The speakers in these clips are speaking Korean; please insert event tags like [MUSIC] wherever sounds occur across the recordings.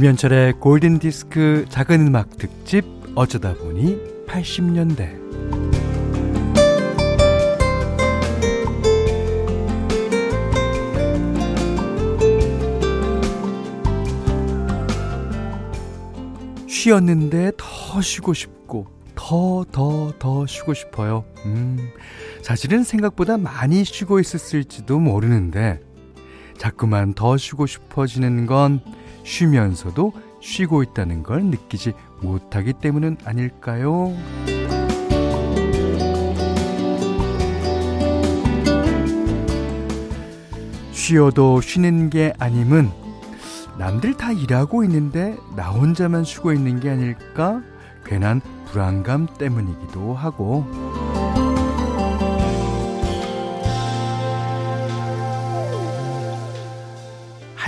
김현철의 골든디스크 작은 음악 특집 어쩌다 보니 80년대 쉬었는데 더 쉬고 싶고 더 더 더 쉬고 싶어요. 음, 사실은 생각보다 많이 쉬고 있었을지도 모르는데 자꾸만 더 쉬고 싶어지는 건 쉬면서도 쉬고 있다는 걸 느끼지 못하기 때문은 아닐까요? 쉬어도 쉬는 게 아님은 남들 다 일하고 있는데 나 혼자만 쉬고 있는 게 아닐까? 괜한 불안감 때문이기도 하고.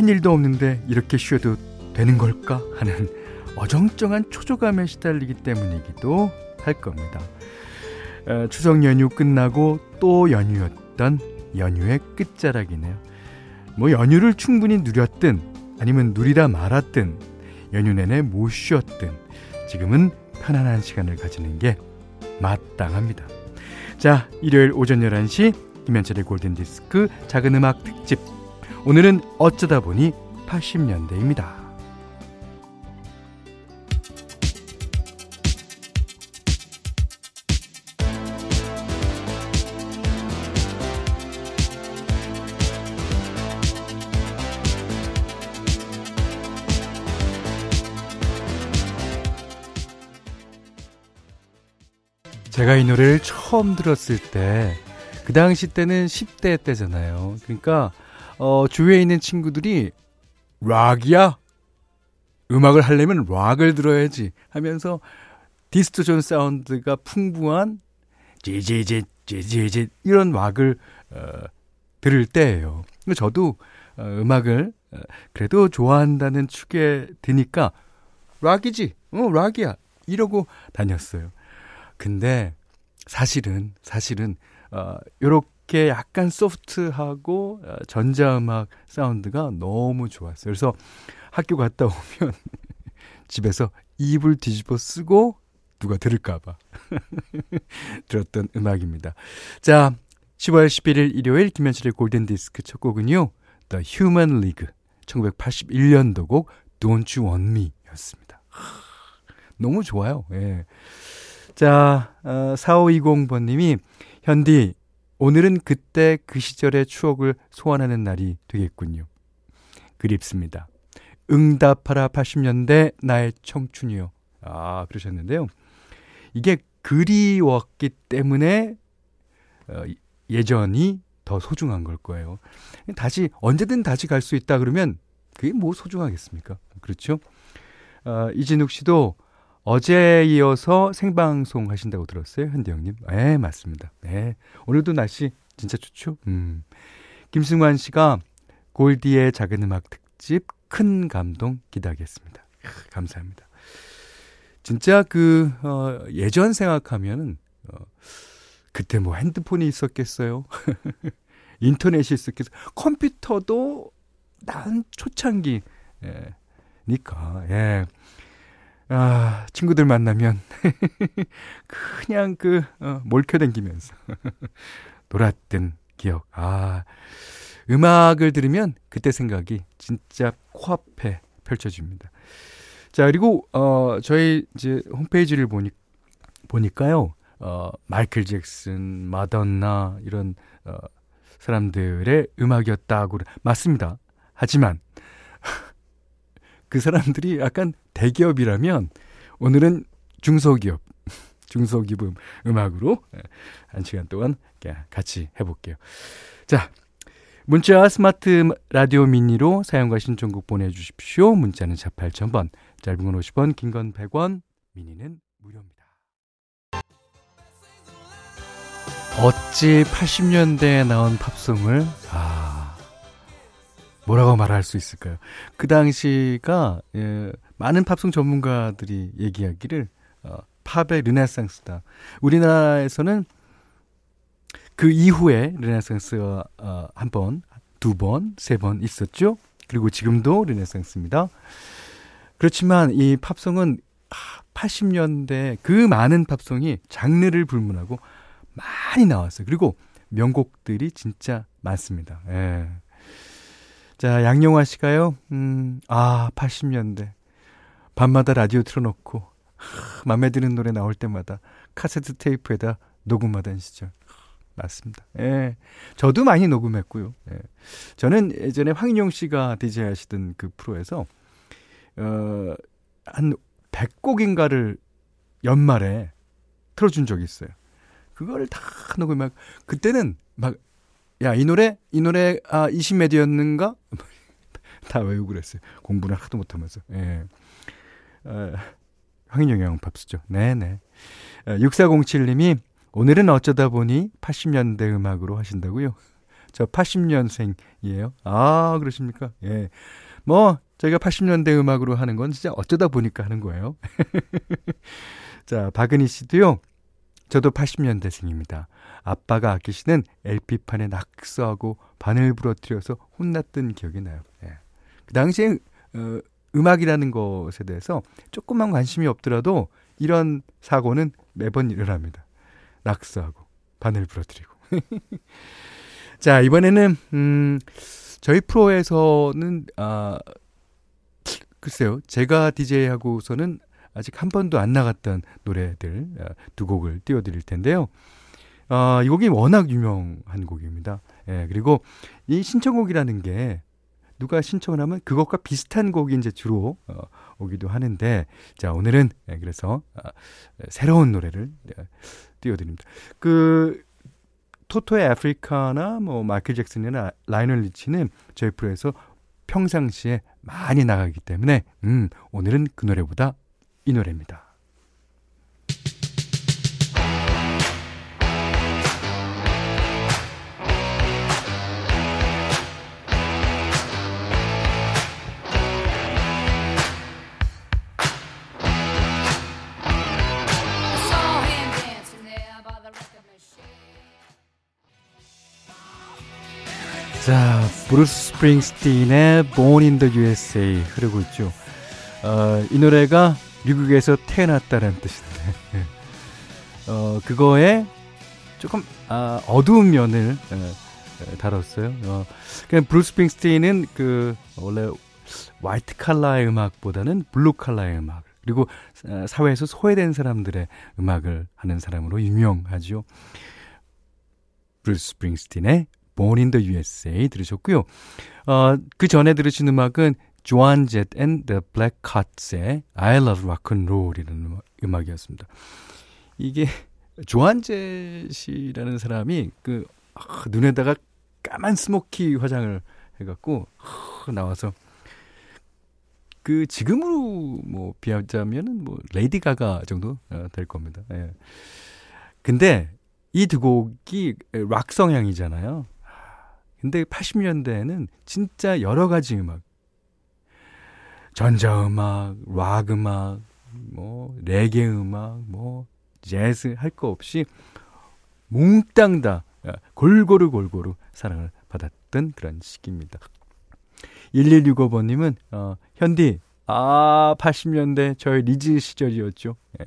한 일도 없는데 이렇게 쉬어도 되는 걸까 하는 어정쩡한 초조감에 시달리기 때문이기도 할 겁니다. 어, 추석 연휴 끝나고 또 연휴였던 연휴의 끝자락이네요. 뭐 연휴를 충분히 누렸든 아니면 누리다 말았든 연휴 내내 못 쉬었든 지금은 편안한 시간을 가지는 게 마땅합니다. 자, 일요일 오전 11시 김현철의 골든디스크 작은 음악 특집 오늘은 어쩌다 보니 80년대입니다. 제가 이 노래를 처음 들었을 때, 그 당시 때는 10대 때잖아요. 그러니까, 어, 주위에 있는 친구들이, 락이야? 음악을 하려면 락을 들어야지 하면서 distortion 사운드가 풍부한 지지지, 지지지, 이런 락을, 어, 들을 때예요 저도, 어, 음악을, 어, 그래도 좋아한다는 축에 드니까, 락이지, 어, 락이야. 이러고 다녔어요. 근데 사실은 사실은 어 요렇게 약간 소프트하고 어, 전자음악 사운드가 너무 좋았어요. 그래서 학교 갔다 오면 [LAUGHS] 집에서 이불 뒤집어 쓰고 누가 들을까봐 [LAUGHS] 들었던 음악입니다. 자, 10월 11일 일요일 김현철의 골든디스크 첫 곡은요. The Human League 1981년도 곡 Don't You Want Me 였습니다. 너무 좋아요. 예. 자, 어, 4520번님이, 현디, 오늘은 그때 그 시절의 추억을 소환하는 날이 되겠군요. 그립습니다. 응답하라 80년대 나의 청춘이요. 아, 그러셨는데요. 이게 그리웠기 때문에, 어, 예전이 더 소중한 걸 거예요. 다시, 언제든 다시 갈 수 있다 그러면 그게 뭐 소중하겠습니까? 그렇죠? 어, 이진욱 씨도 어제 이어서 생방송 하신다고 들었어요, 현대 형님. 네, 맞습니다. 네. 오늘도 날씨 진짜 좋죠? 음. 김승환 씨가 골디의 작은 음악 특집 큰 감동 기대하겠습니다. 감사합니다. 진짜 그, 어, 예전 생각하면은, 어, 그때 뭐 핸드폰이 있었겠어요? [LAUGHS] 인터넷이 있었겠어요? 컴퓨터도 난 초창기, 예, 니까, 예. 아, 친구들 만나면 [LAUGHS] 그냥 그 어, 몰켜댕기면서 [LAUGHS] 놀았던 기억. 아, 음악을 들으면 그때 생각이 진짜 코앞에 펼쳐집니다. 자, 그리고 어 저희 이제 홈페이지를 보니 보니까요. 어 마이클 잭슨, 마돈나 이런 어 사람들의 음악이었다고 맞습니다. 하지만 그 사람들이 약간 대기업이라면 오늘은 중소기업, [LAUGHS] 중소기업 음악으로 한 시간 동안 같이 해볼게요. 자, 문자 스마트 라디오 미니로 사용과 신청곡 보내주십시오. 문자는 4 8000번, 짧은 건 50원, 긴 건 100원, 미니는 무료입니다. 어찌 80년대에 나온 팝송을, 아, 뭐라고 말할 수 있을까요? 그 당시가 예, 많은 팝송 전문가들이 얘기하기를 어, 팝의 르네상스다. 우리나라에서는 그 이후에 르네상스가 어, 한 번, 두 번, 세 번 있었죠. 그리고 지금도 르네상스입니다. 그렇지만 이 팝송은 80년대 그 많은 팝송이 장르를 불문하고 많이 나왔어요. 그리고 명곡들이 진짜 많습니다. 예. 자, 양용화 씨가요, 음, 아, 80년대. 밤마다 라디오 틀어놓고, 하, 맘에 드는 노래 나올 때마다 카세트 테이프에다 녹음하던 시절. 맞습니다. 예. 저도 많이 녹음했고요. 예. 저는 예전에 황인용 씨가 디제이 하시던 그 프로에서, 어, 한 100곡인가를 연말에 틀어준 적이 있어요. 그걸 다 녹음하고, 그때는 막 야, 이 노래, 이 노래, 아, 20메디였는가? [LAUGHS] 다 외우고 그랬어요. 공부를 하도 못하면서. 예. 어, 황인영양 팝스죠. 네네. 어, 6407님이 오늘은 어쩌다 보니 80년대 음악으로 하신다고요? 저 80년생이에요. 아, 그러십니까? 예. 뭐, 저희가 80년대 음악으로 하는 건 진짜 어쩌다 보니까 하는 거예요. [LAUGHS] 자, 박은희 씨도요. 저도 80년대생입니다. 아빠가 아끼시는 LP판에 낙서하고 바늘 부러뜨려서 혼났던 기억이 나요. 예. 그 당시에 어, 음악이라는 것에 대해서 조금만 관심이 없더라도 이런 사고는 매번 일어납니다. 낙서하고 바늘 부러뜨리고. [LAUGHS] 자, 이번에는 음 저희 프로에서는 아 글쎄요. 제가 DJ 하고서는 아직 한 번도 안 나갔던 노래들 어, 두 곡을 띄워 드릴 텐데요. 어, 이 곡이 워낙 유명한 곡입니다. 예, 그리고 이 신청곡이라는 게 누가 신청을 하면 그것과 비슷한 곡이 이제 주로 어, 오기도 하는데 자 오늘은 예, 그래서 어, 새로운 노래를 예, 띄워드립니다. 그 토토의 아프리카나 뭐 마이클 잭슨이나 라이널 리치는 저희 프로에서 평상시에 많이 나가기 때문에 음 오늘은 그 노래보다 이 노래입니다. 자, 브루스 스프링스틴의 Born in the USA 흐르고 있죠. 어, 이 노래가 미국에서 태어났다는 뜻인데, [LAUGHS] 어, 그거에 조금, 아, 어두운 면을 에, 다뤘어요. 어, 그냥 브루스 스프링스틴은 그, 원래 화이트 칼라의 음악보다는 블루 칼라의 음악, 그리고 사회에서 소외된 사람들의 음악을 하는 사람으로 유명하죠. 브루스 스프링스틴의 Born in the USA 들으셨고요. 어, 그 전에 들으신 음악은 조안 젯 and The Blackhearts의 I Love Rock and Roll이라는 음악, 이었습니다 이게 조안 젯이라는 사람이 그 아, 눈에다가 까만 스모키 화장을 해갖고 아, 나와서 그 지금으로 뭐 비하자면은 뭐 레이디 가가 정도 어, 될 겁니다. 예. 근데 이 두 곡이 락 성향이잖아요. 근데 80년대에는 진짜 여러 가지 음악 전자음악, 락 음악, 뭐 레게 음악, 뭐 재즈 할 거 없이 몽땅 다 골고루 골고루 사랑을 받았던 그런 시기입니다. 1165번님은 어, 현디 아 80년대 저의 리즈 시절이었죠. 예.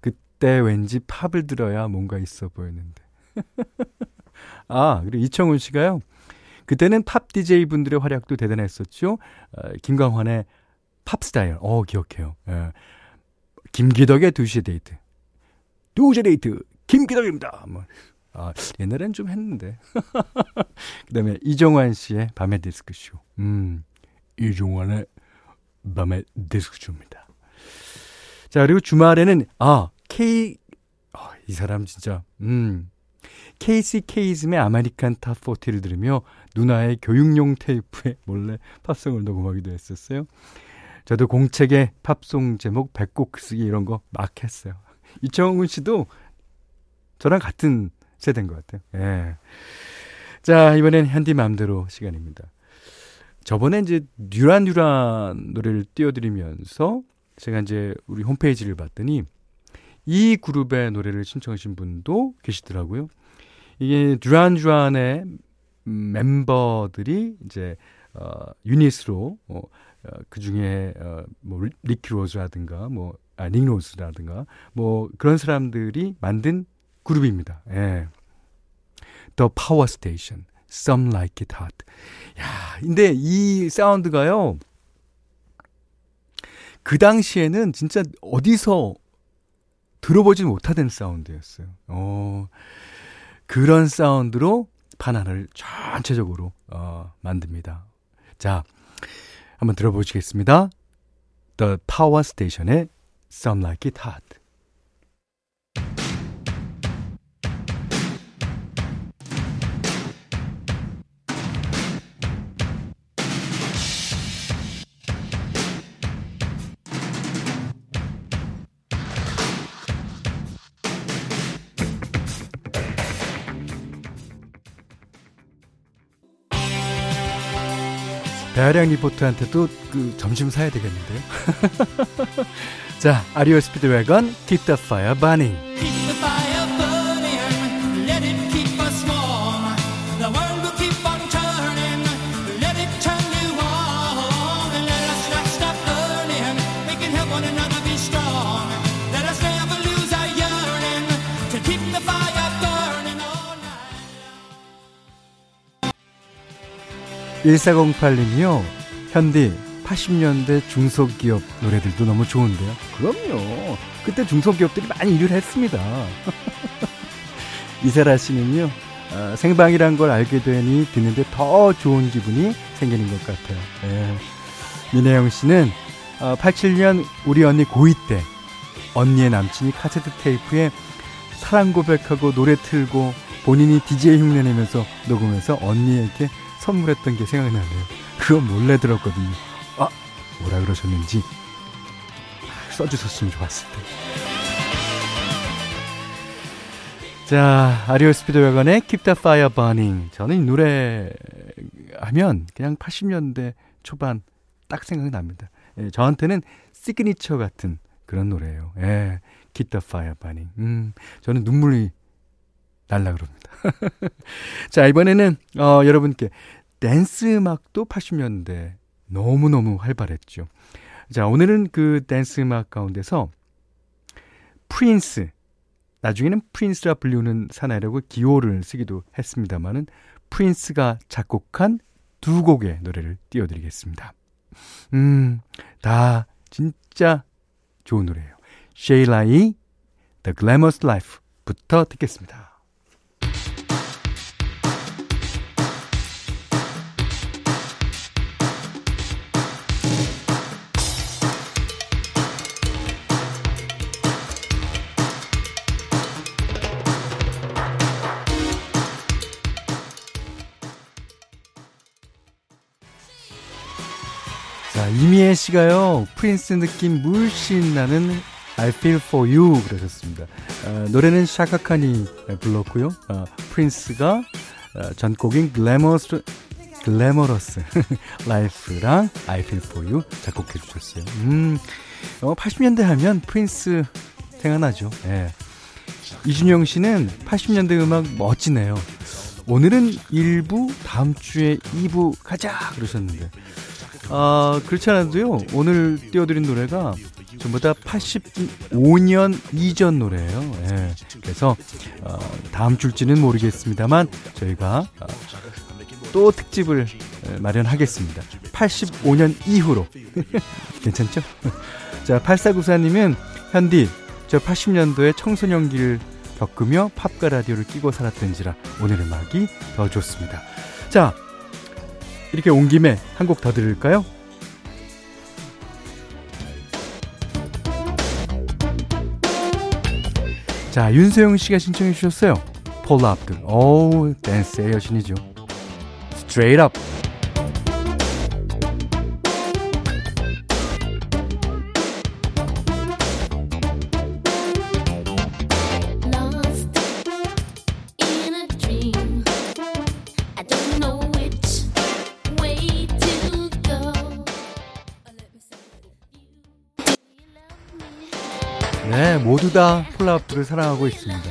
그때 왠지 팝을 들어야 뭔가 있어 보였는데. [LAUGHS] 아 그리고 이청훈 씨가요. 그때는 팝 DJ 분들의 활약도 대단했었죠. 어, 김광한의 팝스 다이얼. 어, 기억해요. 예. 김기덕의 2시 데이트. 2시 데이트. 김기덕입니다. 뭐. 아, 옛날엔 좀 했는데. [LAUGHS] 그 다음에 이종환 씨의 밤의 디스크쇼. 음, 이종환의 밤의 디스크쇼입니다. 자, 그리고 주말에는, 아, K, 아, 이 사람 진짜, 음, 케이즘의 American Top 40를 들으며 누나의 교육용 테이프에 [LAUGHS] 몰래 팝송을 녹음하기도 했었어요. 저도 공책에 팝송 제목 100곡 쓰기 이런 거 막 했어요. [LAUGHS] 이청훈 씨도 저랑 같은 세대인 것 같아요. 예. 자, 이번엔 현디 맘대로 시간입니다. 저번에 이제 듀란 듀란 노래를 띄워드리면서 제가 이제 우리 홈페이지를 봤더니 이 그룹의 노래를 신청하신 분도 계시더라고요. 이게 듀란 듀란의 멤버들이 이제 어, 유닛으로 어, 어, 그 중에 어, 뭐 리키 로즈라든가 뭐 아, 닉 로즈라든가 뭐 그런 사람들이 만든 그룹입니다. 예. The Power Station, Some Like It Hot. 야, 근데 이 사운드가요. 그 당시에는 진짜 어디서 들어보지 못하던 사운드였어요. 어, 그런 사운드로 바나나를 전체적으로 어, 만듭니다. 자, 한번 들어보시겠습니다. The Power Station의 Some Like It Hot. 배아량 리포트한테도 그 점심 사야 되겠는데요. [LAUGHS] 자, 아리오 스피드 웨건 Keep the Fire Burning. 1408님이요. 현디 80년대 중소기업 노래들도 너무 좋은데요. 그럼요. 그때 중소기업들이 많이 일을 했습니다. [LAUGHS] 이세라 씨는요, 어, 생방이란 걸 알게 되니 듣는데 더 좋은 기분이 생기는 것 같아요. 예. 민혜영 씨는 어, 87년 우리 언니 고2 때 언니의 남친이 카세트 테이프에 사랑 고백하고 노래 틀고 본인이 DJ 흉내내면서 녹음해서 언니에게 선물했던 게 생각나네요. 그건 몰래 들었거든요. 아, 뭐라 그러셨는지 써주셨으면 좋았을 텐데. 자, REO Speedwagon의 Keep the Fire Burning. 저는 이 노래 하면 그냥 80년대 초반 딱 생각이 납니다. 예, 저한테는 시그니처 같은 그런 노래예요. 예, Keep the Fire Burning. 음, 저는 눈물이 날라 그럽니다. [LAUGHS] 자, 이번에는 어, 여러분께 댄스 음악도 80년대 너무너무 활발했죠. 자, 오늘은 그 댄스 음악 가운데서 프린스, 나중에는 프린스라 불리우는 사나이라고 기호를 쓰기도 했습니다만은 프린스가 작곡한 두 곡의 노래를 띄워드리겠습니다. 음, 다 진짜 좋은 노래예요. 쉐일라이 The Glamorous Life부터 듣겠습니다. 이미애 씨가요, 프린스 느낌 물씬 나는 I feel for you 그러셨습니다. 어, 노래는 샤카 칸이 불렀고요. 어, 프린스가 어, 전곡인 Glamorous Glamorous Life랑 I feel for you 작곡해 주셨어요. 음, 어, 80년대 하면 프린스 생각나죠. 예. 이준영 씨는 80년대 음악 멋지네요. 오늘은 1부, 다음 주에 2부 가자 그러셨는데 아, 그렇지 않아도요, 오늘 띄워드린 노래가 전부 다 85년 이전 노래예요. 예. 그래서, 어, 다음 줄지는 모르겠습니다만, 저희가 어, 또 특집을 마련하겠습니다. 85년 이후로. [LAUGHS] 괜찮죠? [LAUGHS] 자, 8494님은, 현디, 저 80년도에 청소년기를 겪으며 팝과 라디오를 끼고 살았던지라 오늘 음악이 더 좋습니다. 자, 이렇게 온 김에 한 곡 더 들을까요? 자, 윤세영 씨가 신청해 주셨어요. 폴 압들. 오우, 댄스의 여신이죠. Up. 네, 모두 다 폴라압들을 사랑하고 있습니다.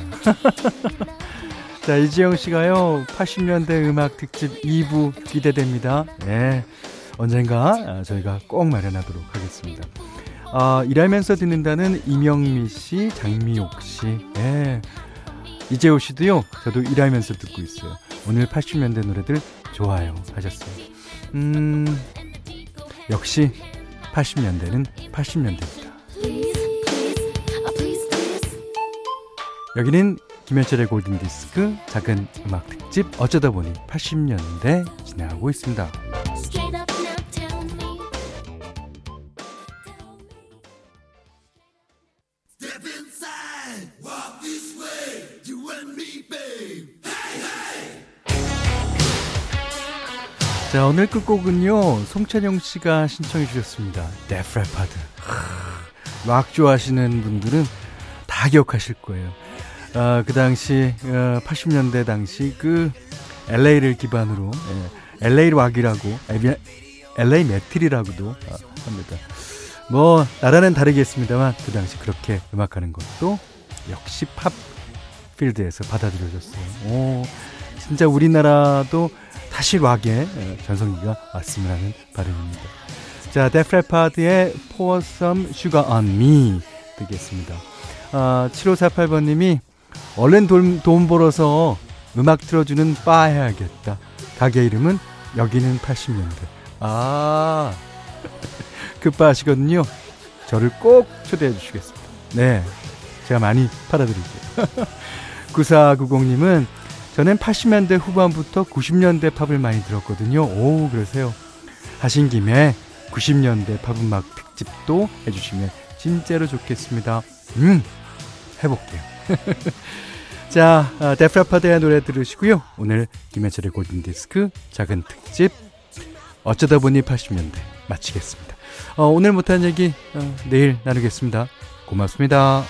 [LAUGHS] 자, 이지영 씨가요, 80년대 음악 특집 2부 기대됩니다. 네. 언젠가 아, 저희가 꼭 마련하도록 하겠습니다. 아, 일하면서 듣는다는 이명미 씨, 장미옥 씨, 예. 이재호 씨도요, 저도 일하면서 듣고 있어요. 오늘 80년대 노래들 좋아요 하셨어요. 음, 역시 80년대는 80년대입니다. 여기는 김현철의 골든 디스크 작은 음악 특집 어쩌다 보니 80년대 진행하고 있습니다. 자, 오늘 끝곡은요, 송찬영 씨가 신청해 주셨습니다. 데프 레파드. 락 좋아하시는 분들은 다 기억하실 거예요. 아, 그 당시, 어, 80년대 당시 그 LA를 기반으로, 예, LA 락이라고, LA 메틀이라고도 아, 합니다. 뭐, 나라는 다르겠습니다만, 그 당시 그렇게 음악하는 것도 역시 팝 필드에서 받아들여졌어요. 오, 진짜 우리나라도 다시 락의 예, 전성기가 왔으면 하는 바람입니다. 자, 데프레파드의 Pour Some Sugar on Me 듣겠습니다. 아, 7548번님이 얼른 돈, 돈 벌어서 음악 틀어주는 바 해야겠다. 가게 이름은 여기는 80년대. 아, [LAUGHS] 그 바시거든요. 저를 꼭 초대해 주시겠습니다. 네. 제가 많이 팔아드릴게요. [LAUGHS] 9490님은 저는 80년대 후반부터 90년대 팝을 많이 들었거든요. 오, 그러세요. 하신 김에 90년대 팝 음악 특집도 해주시면 진짜로 좋겠습니다. 음, 해볼게요. [LAUGHS] 자, 아, 데프라파드의 노래 들으시고요. 오늘 김현철의 골든디스크 작은 특집 어쩌다 보니 80년대 마치겠습니다. 어, 오늘 못한 얘기 어, 내일 나누겠습니다. 고맙습니다.